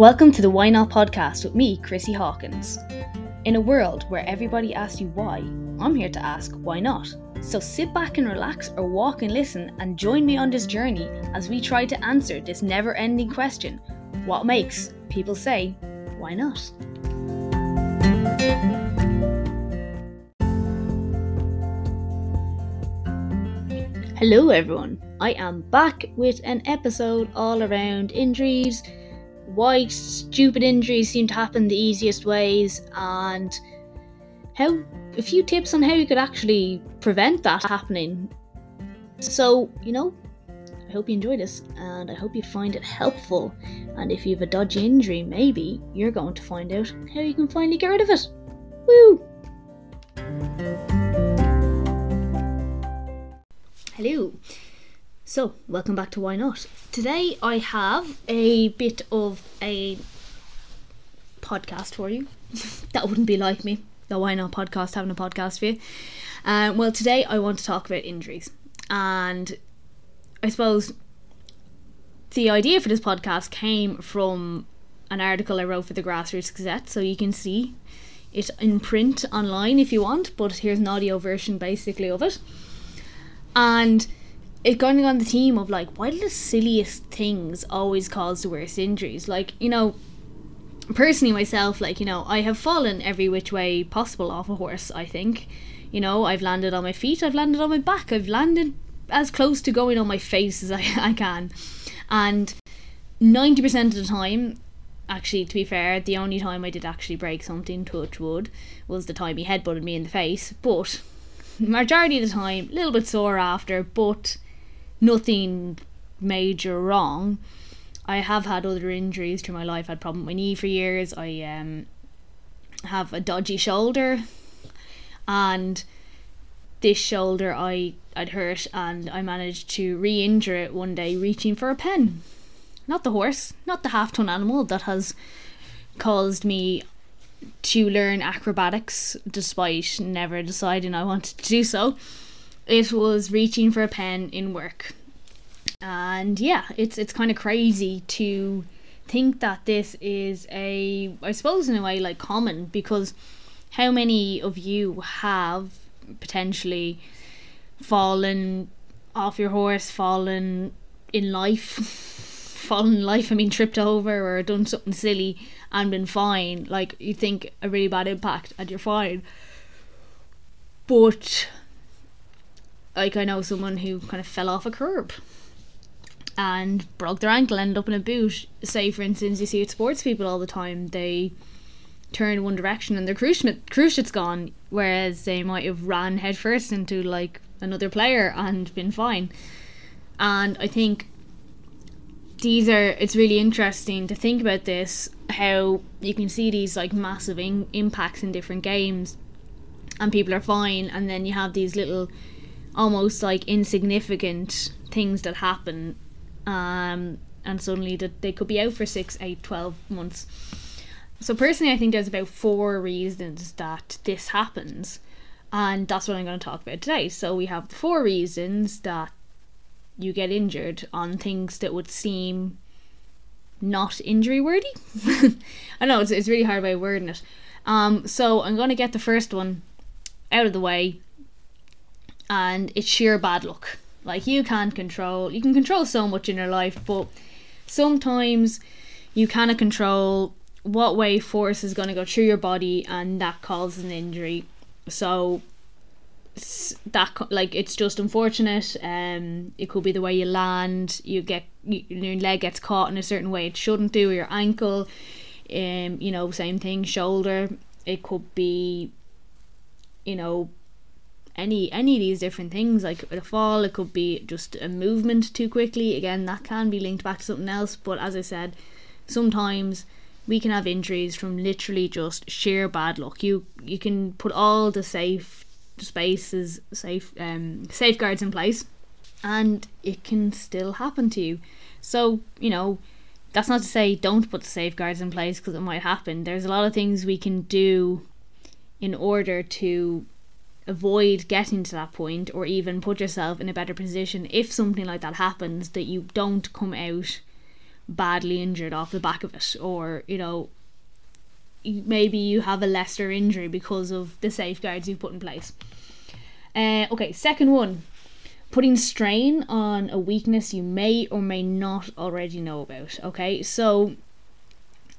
Welcome to the Why Not podcast with me, Chrissy Hawkins. In a world where everybody asks you why, I'm here to ask why not. So sit back and relax or walk and listen and join me on this journey as we try to answer this never ending question what makes people say, why not? Hello, everyone. I am back with an episode all around injuries, why stupid injuries seem to happen the easiest ways, and how a few tips on how you could actually prevent that happening. So, you know, I hope you enjoy this and I hope you find it helpful. And if you have a dodgy injury, maybe you're going to find out how you can finally get rid of it. Woo! Hello. So, welcome back to Why Not. Today I have a bit of a podcast for you. that wouldn't be like me. The Why Not podcast having a podcast for you. Um, well, today I want to talk about injuries. And I suppose the idea for this podcast came from an article I wrote for the Grassroots Gazette, so you can see it in print online if you want, but here's an audio version basically of it and it going on the theme of like why do the silliest things always cause the worst injuries? Like you know personally myself like you know i have fallen every which way possible off a horse i think. You know i've landed on my feet i've landed on my back i've landed as close to going on my face as i, I can. And 90% of the time actually to be fair the only time i did actually break something touch wood was the time he headbutted me in the face. But majority of the time, a little bit sore after, but nothing major wrong. I have had other injuries through my life. I had problem with my knee for years. I um, have a dodgy shoulder, and this shoulder I I'd hurt, and I managed to re-injure it one day reaching for a pen. Not the horse, not the half-ton animal that has caused me to learn acrobatics despite never deciding I wanted to do so. It was reaching for a pen in work. And yeah, it's it's kind of crazy to think that this is a I suppose in a way like common because how many of you have potentially fallen off your horse, fallen in life, fallen in life, I mean tripped over or done something silly and been fine, like you think a really bad impact and you're fine. But like I know someone who kind of fell off a curb and broke their ankle, ended up in a boot. Say for instance you see it sports people all the time, they turn one direction and their cruciate's gone, whereas they might have ran headfirst into like another player and been fine. And I think these are it's really interesting to think about this how you can see these like massive in- impacts in different games and people are fine and then you have these little almost like insignificant things that happen um, and suddenly that they could be out for 6 8 12 months so personally i think there's about four reasons that this happens and that's what i'm going to talk about today so we have the four reasons that you get injured on things that would seem not injury worthy. I know it's, it's really hard by wording it. Um, so I'm going to get the first one out of the way, and it's sheer bad luck. Like you can't control, you can control so much in your life, but sometimes you cannot control what way force is going to go through your body, and that causes an injury. So that like it's just unfortunate um it could be the way you land you get you, your leg gets caught in a certain way it shouldn't do your ankle um you know same thing shoulder it could be you know any any of these different things like a fall it could be just a movement too quickly again that can be linked back to something else but as i said sometimes we can have injuries from literally just sheer bad luck you you can put all the safe spaces, safe um, safeguards in place, and it can still happen to you. So you know, that's not to say don't put the safeguards in place because it might happen. There's a lot of things we can do in order to avoid getting to that point or even put yourself in a better position if something like that happens that you don't come out badly injured off the back of it, or you know, maybe you have a lesser injury because of the safeguards you've put in place. Uh, okay, second one putting strain on a weakness you may or may not already know about. Okay, so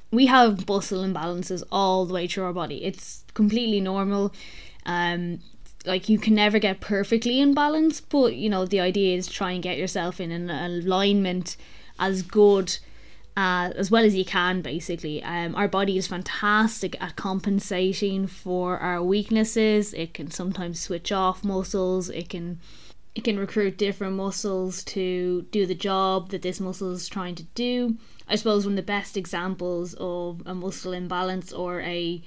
we have muscle imbalances all the way through our body. It's completely normal. Um, like you can never get perfectly in balance, but you know the idea is try and get yourself in an alignment as good uh, as well as you can basically. Um, our body is fantastic at compensating for our weaknesses. It can sometimes switch off muscles. It can it can recruit different muscles to do the job that this muscle is trying to do. I suppose one of the best examples of a muscle imbalance or a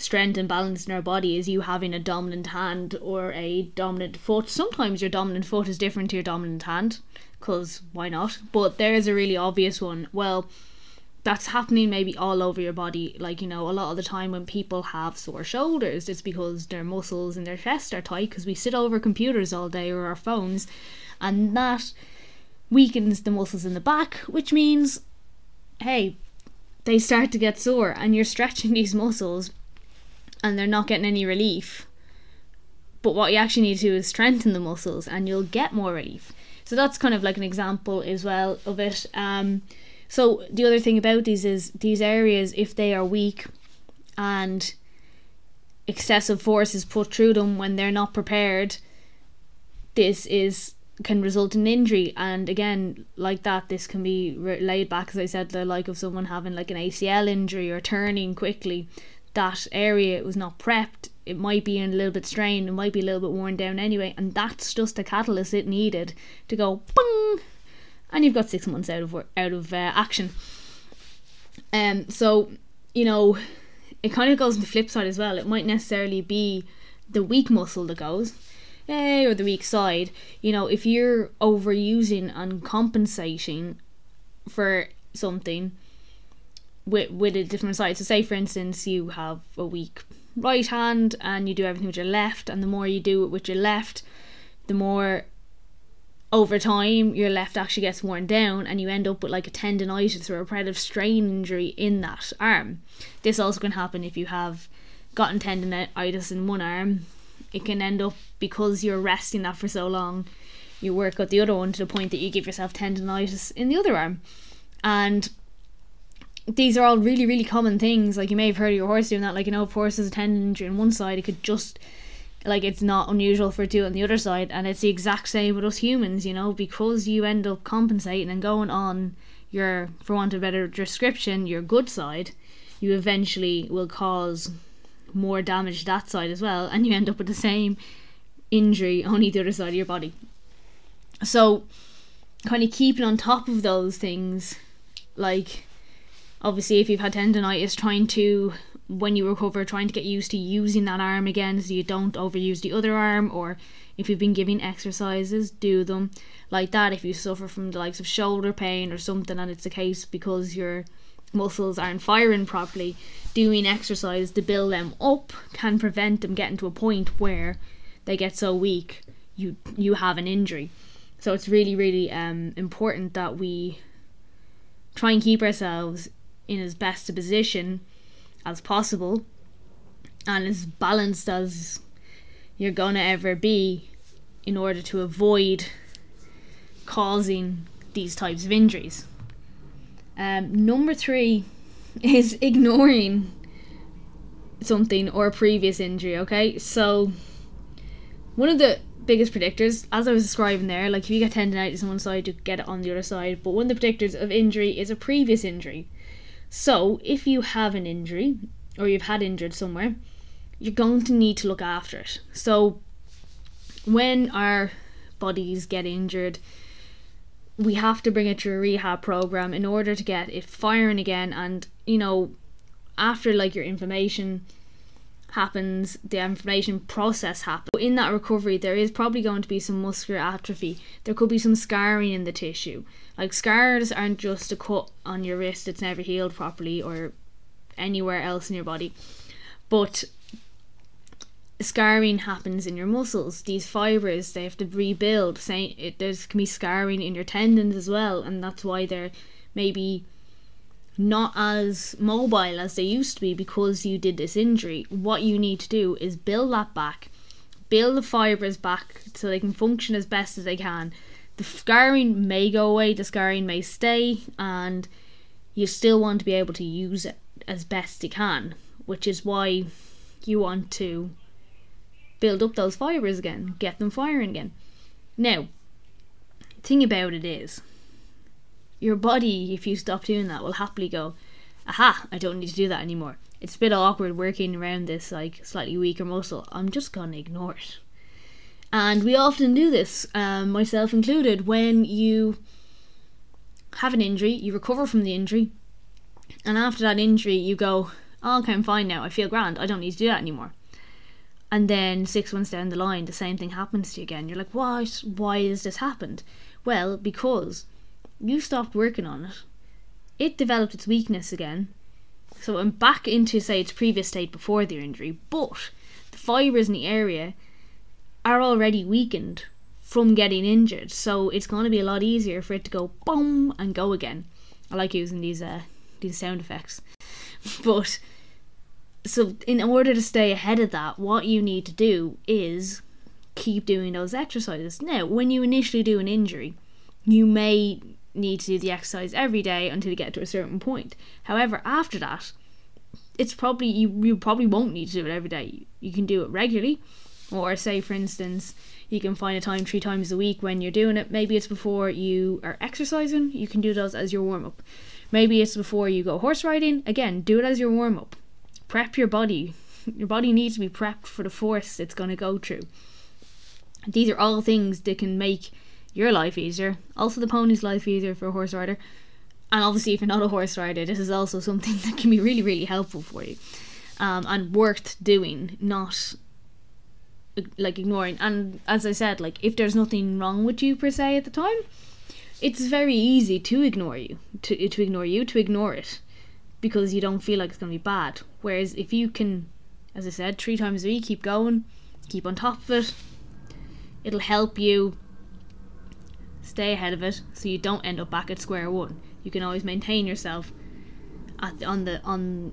strength and balance in our body is you having a dominant hand or a dominant foot sometimes your dominant foot is different to your dominant hand because why not? But there's a really obvious one. Well, that's happening maybe all over your body. Like, you know, a lot of the time when people have sore shoulders, it's because their muscles in their chest are tight because we sit over computers all day or our phones, and that weakens the muscles in the back, which means, hey, they start to get sore, and you're stretching these muscles and they're not getting any relief. But what you actually need to do is strengthen the muscles, and you'll get more relief. So that's kind of like an example as well of it. Um, so the other thing about these is these areas, if they are weak and excessive force is put through them when they're not prepared, this is can result in injury. And again, like that, this can be laid back, as I said, the like of someone having like an ACL injury or turning quickly. That area was not prepped it might be in a little bit strained, it might be a little bit worn down anyway, and that's just the catalyst it needed to go bung, and you've got six months out of out of uh, action. Um, so you know, it kind of goes on the flip side as well. It might necessarily be the weak muscle that goes, eh, or the weak side. You know, if you're overusing and compensating for something with with a different side. So, say for instance, you have a weak right hand and you do everything with your left and the more you do it with your left the more over time your left actually gets worn down and you end up with like a tendonitis or a repetitive strain injury in that arm. This also can happen if you have gotten tendonitis in one arm. It can end up because you're resting that for so long you work out the other one to the point that you give yourself tendonitis in the other arm. And these are all really, really common things. Like you may have heard of your horse doing that. Like you know, if horse has a tendon injury on one side, it could just like it's not unusual for it to on the other side, and it's the exact same with us humans. You know, because you end up compensating and going on your, for want of a better description, your good side, you eventually will cause more damage to that side as well, and you end up with the same injury on the other side of your body. So, kind of keeping on top of those things, like obviously if you've had tendonitis trying to when you recover trying to get used to using that arm again so you don't overuse the other arm or if you've been giving exercises do them like that. If you suffer from the likes of shoulder pain or something and it's the case because your muscles aren't firing properly doing exercise to build them up can prevent them getting to a point where they get so weak you you have an injury. So it's really really um, important that we try and keep ourselves in as best a position as possible and as balanced as you're gonna ever be in order to avoid causing these types of injuries. Um, number three is ignoring something or a previous injury, okay? So, one of the biggest predictors, as I was describing there, like if you get tendonitis on one side, you get it on the other side, but one of the predictors of injury is a previous injury. So, if you have an injury or you've had injured somewhere, you're going to need to look after it. So, when our bodies get injured, we have to bring it to a rehab program in order to get it firing again. And, you know, after like your inflammation happens, the inflammation process happens. But in that recovery, there is probably going to be some muscular atrophy. There could be some scarring in the tissue. Like scars aren't just a cut on your wrist that's never healed properly or anywhere else in your body. But scarring happens in your muscles. These fibers they have to rebuild. Say it there's can be scarring in your tendons as well, and that's why they're maybe not as mobile as they used to be because you did this injury, what you need to do is build that back, build the fibers back so they can function as best as they can. The scarring may go away, the scarring may stay, and you still want to be able to use it as best you can, which is why you want to build up those fibers again, get them firing again. Now, thing about it is, your body, if you stop doing that, will happily go, aha, I don't need to do that anymore. It's a bit awkward working around this like slightly weaker muscle. I'm just gonna ignore it. And we often do this, um, myself included, when you have an injury, you recover from the injury, and after that injury, you go, oh, okay, I'm fine now. I feel grand. I don't need to do that anymore. And then six months down the line, the same thing happens to you again. You're like, what? Why has this happened? Well, because you stopped working on it. It developed its weakness again. So I'm back into, say, its previous state before the injury, but the fibres in the area are already weakened from getting injured. So it's going to be a lot easier for it to go boom and go again. I like using these uh, these sound effects. but so in order to stay ahead of that, what you need to do is keep doing those exercises. Now, when you initially do an injury, you may need to do the exercise every day until you get to a certain point. However, after that, it's probably you, you probably won't need to do it every day. You can do it regularly, or say for instance, you can find a time three times a week when you're doing it. Maybe it's before you are exercising. You can do those as your warm up. Maybe it's before you go horse riding. Again, do it as your warm up. Prep your body. Your body needs to be prepped for the force it's going to go through. These are all things that can make your life easier. Also, the pony's life easier for a horse rider. And obviously, if you're not a horse rider, this is also something that can be really, really helpful for you um, and worth doing, not like ignoring. And as I said, like if there's nothing wrong with you per se at the time, it's very easy to ignore you, to to ignore you, to ignore it, because you don't feel like it's gonna be bad. Whereas if you can, as I said, three times a week, keep going, keep on top of it, it'll help you stay ahead of it so you don't end up back at square one. You can always maintain yourself at on the on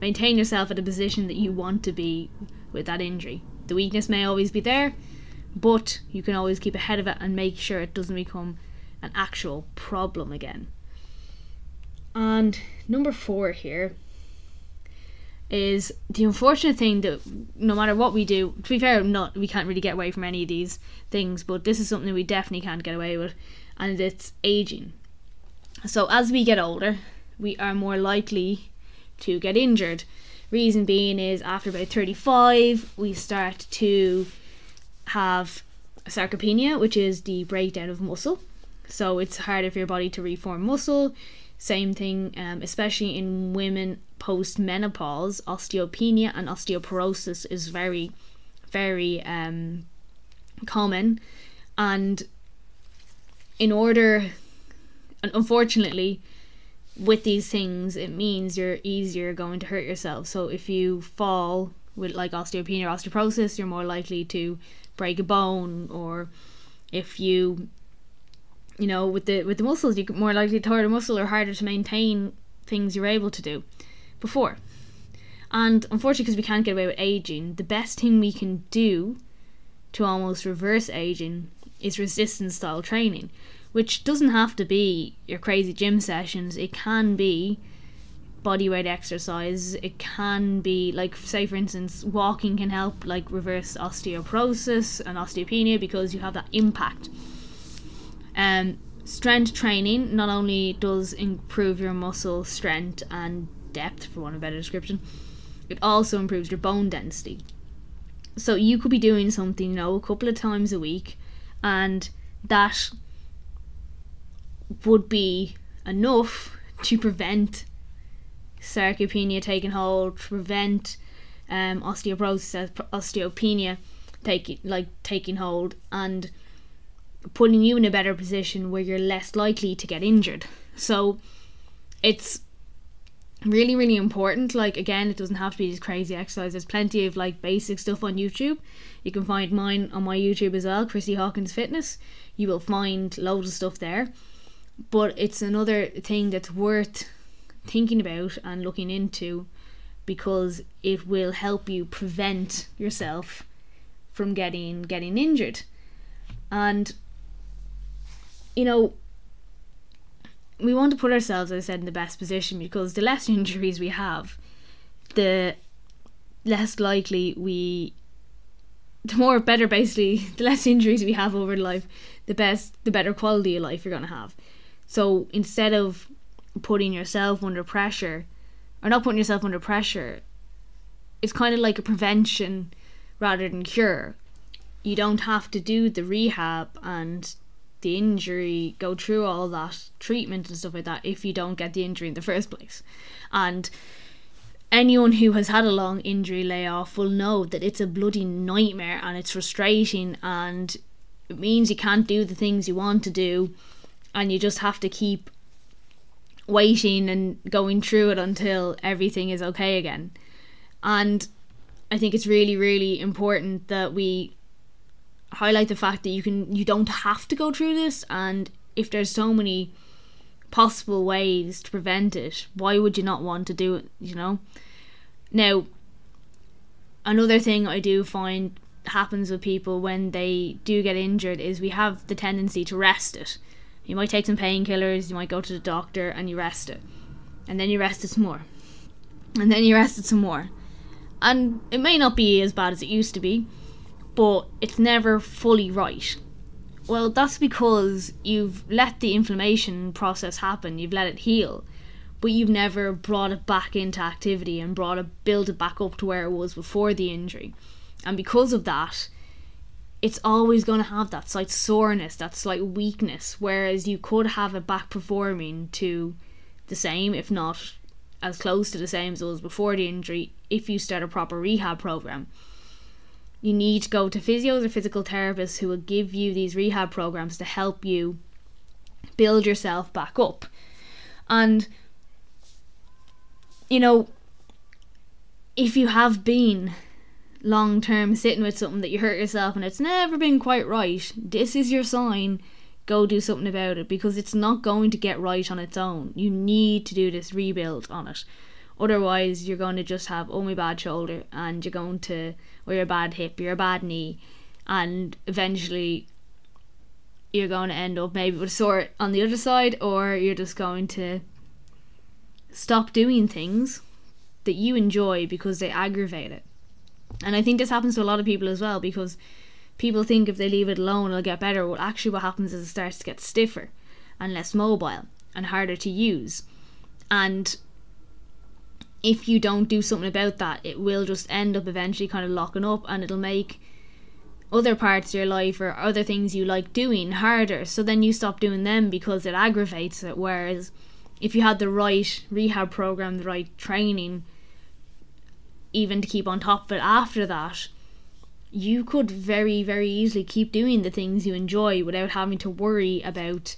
maintain yourself at a position that you want to be with that injury. The weakness may always be there, but you can always keep ahead of it and make sure it doesn't become an actual problem again. And number 4 here is the unfortunate thing that no matter what we do, to be fair, not we can't really get away from any of these things, but this is something we definitely can't get away with, and it's aging. So as we get older, we are more likely to get injured. Reason being is after about 35, we start to have sarcopenia, which is the breakdown of muscle. So it's harder for your body to reform muscle. Same thing, um, especially in women post menopause, osteopenia and osteoporosis is very, very um, common. And in order, unfortunately, with these things, it means you're easier going to hurt yourself. So if you fall with like osteopenia or osteoporosis, you're more likely to break a bone, or if you you know, with the with the muscles, you're more likely to tear a muscle or harder to maintain things you're able to do before. And unfortunately, because we can't get away with aging, the best thing we can do to almost reverse aging is resistance style training, which doesn't have to be your crazy gym sessions. It can be body weight exercise. It can be like, say, for instance, walking can help like reverse osteoporosis and osteopenia because you have that impact um, strength training not only does improve your muscle strength and depth, for want of a better description, it also improves your bone density. So you could be doing something, you know, a couple of times a week, and that would be enough to prevent sarcopenia taking hold, to prevent um, osteoporosis, osteopenia taking like taking hold, and putting you in a better position where you're less likely to get injured. So it's really really important. Like again it doesn't have to be these crazy exercises. There's plenty of like basic stuff on youtube. You can find mine on my youtube as well chrissy hawkins fitness. You will find loads of stuff there. But it's another thing that's worth thinking about and looking into because it will help you prevent yourself from getting getting injured. And you know we want to put ourselves as i said in the best position because the less injuries we have the less likely we the more better basically the less injuries we have over life the best the better quality of life you're going to have. So instead of putting yourself under pressure or not putting yourself under pressure it's kind of like a prevention rather than cure. You don't have to do the rehab and the injury go through all that treatment and stuff like that if you don't get the injury in the first place and anyone who has had a long injury layoff will know that it's a bloody nightmare and it's frustrating and it means you can't do the things you want to do and you just have to keep waiting and going through it until everything is okay again. And I think it's really, really important that we highlight the fact that you can you don't have to go through this and if there's so many possible ways to prevent it, why would you not want to do it, you know? Now, another thing I do find happens with people when they do get injured is we have the tendency to rest it. You might take some painkillers, you might go to the doctor and you rest it. And then you rest it some more. And then you rest it some more. And it may not be as bad as it used to be, but it's never fully right. Well, that's because you've let the inflammation process happen, you've let it heal, but you've never brought it back into activity and brought it, built it back up to where it was before the injury. And because of that, it's always going to have that slight soreness, that slight weakness, whereas you could have it back performing to the same, if not as close to the same as it was before the injury, if you start a proper rehab program you need to go to physios or physical therapists who will give you these rehab programs to help you build yourself back up. And, you know, if you have been long term sitting with something that you hurt yourself and it's never been quite right, this is your sign. Go do something about it because it's not going to get right on its own. You need to do this rebuild on it. Otherwise, you're going to just have, oh, my bad shoulder, and you're going to or your bad hip, your bad knee, and eventually you're going to end up maybe with a sore on the other side, or you're just going to stop doing things that you enjoy because they aggravate it. And I think this happens to a lot of people as well because people think if they leave it alone it'll get better. Well, actually, what happens is it starts to get stiffer and less mobile and harder to use. And if you don't do something about that, it will just end up eventually kind of locking up and it'll make other parts of your life or other things you like doing harder. So then you stop doing them because it aggravates it. Whereas if you had the right rehab program, the right training, even to keep on top of it after that, you could very, very easily keep doing the things you enjoy without having to worry about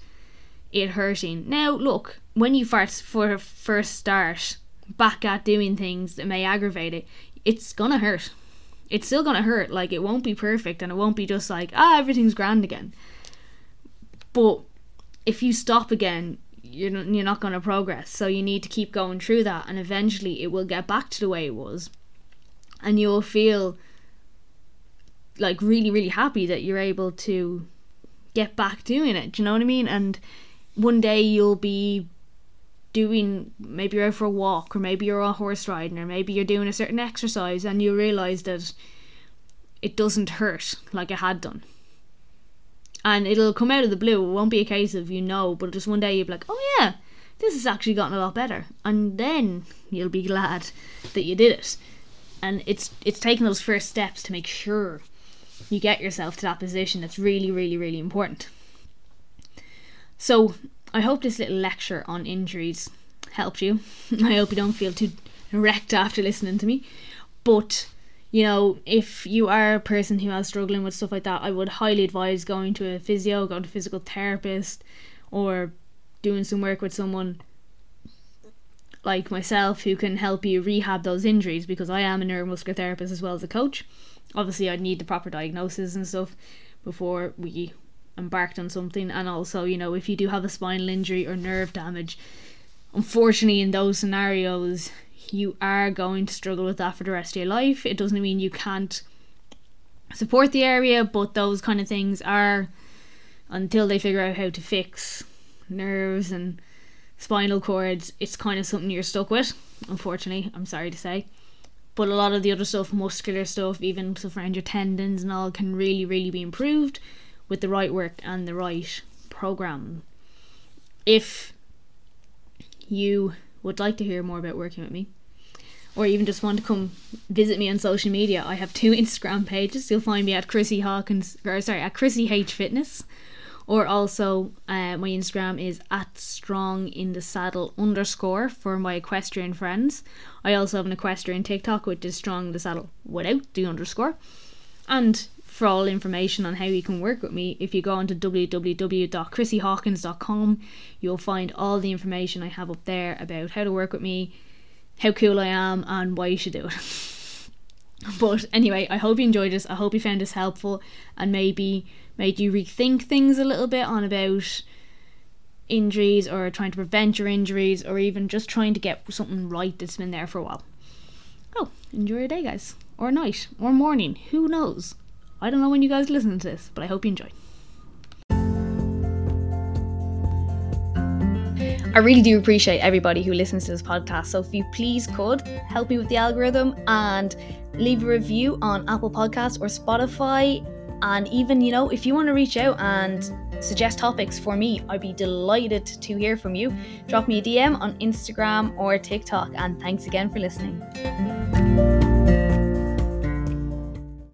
it hurting. Now, look, when you first for first start back at doing things that may aggravate it, it's gonna hurt. It's still gonna hurt. Like it won't be perfect, and it won't be just like ah everything's grand again. But if you stop again, you're not, you're not gonna progress. So you need to keep going through that, and eventually it will get back to the way it was, and you'll feel like really really happy that you're able to get back doing it. Do you know what I mean? And one day you'll be doing maybe you're out for a walk or maybe you're on horse riding or maybe you're doing a certain exercise and you realize that it doesn't hurt like it had done. And it'll come out of the blue. It won't be a case of you know but just one day you'll be like oh yeah this has actually gotten a lot better. And then you'll be glad that you did it. And it's it's taking those first steps to make sure you get yourself to that position that's really really really important. So I hope this little lecture on injuries helped you. I hope you don't feel too wrecked after listening to me. But, you know, if you are a person who is struggling with stuff like that, I would highly advise going to a physio, going to a physical therapist, or doing some work with someone like myself who can help you rehab those injuries because I am a neuromuscular therapist as well as a coach. Obviously, I'd need the proper diagnosis and stuff before we embarked on something. And also, you know, if you do have a spinal injury or nerve damage, unfortunately, in those scenarios, you are going to struggle with that for the rest of your life. It doesn't mean you can't support the area, but those kind of things are until they figure out how to fix nerves and spinal cords, it's kind of something you're stuck with, unfortunately, I'm sorry to say. But a lot of the other stuff, muscular stuff, even stuff around your tendons and all, can really, really be improved with the right work and the right program. If you would like to hear more about working with me, or even just want to come visit me on social media, I have two Instagram pages. You'll find me at Chrissy Hawkins, or sorry, at Chrissy H Fitness, or also uh, my Instagram is at strong in the saddle underscore for my equestrian friends. I also have an equestrian TikTok which is strong in the saddle without the underscore. And for all information on how you can work with me, if you go onto www.chrissyhawkins.com, you'll find all the information I have up there about how to work with me, how cool I am, and why you should do it. but anyway, I hope you enjoyed this. I hope you found this helpful and maybe made you rethink things a little bit on about injuries or trying to prevent your injuries or even just trying to get something right that's been there for a while. Oh, enjoy your day, guys. Or night. Or morning. Who knows? I don't know when you guys listen to this, but I hope you enjoy. I really do appreciate everybody who listens to this podcast. So if you please could help me with the algorithm and leave a review on Apple Podcasts or Spotify and even, you know, if you want to reach out and suggest topics for me, I'd be delighted to hear from you. Drop me a DM on Instagram or TikTok. And thanks again for listening.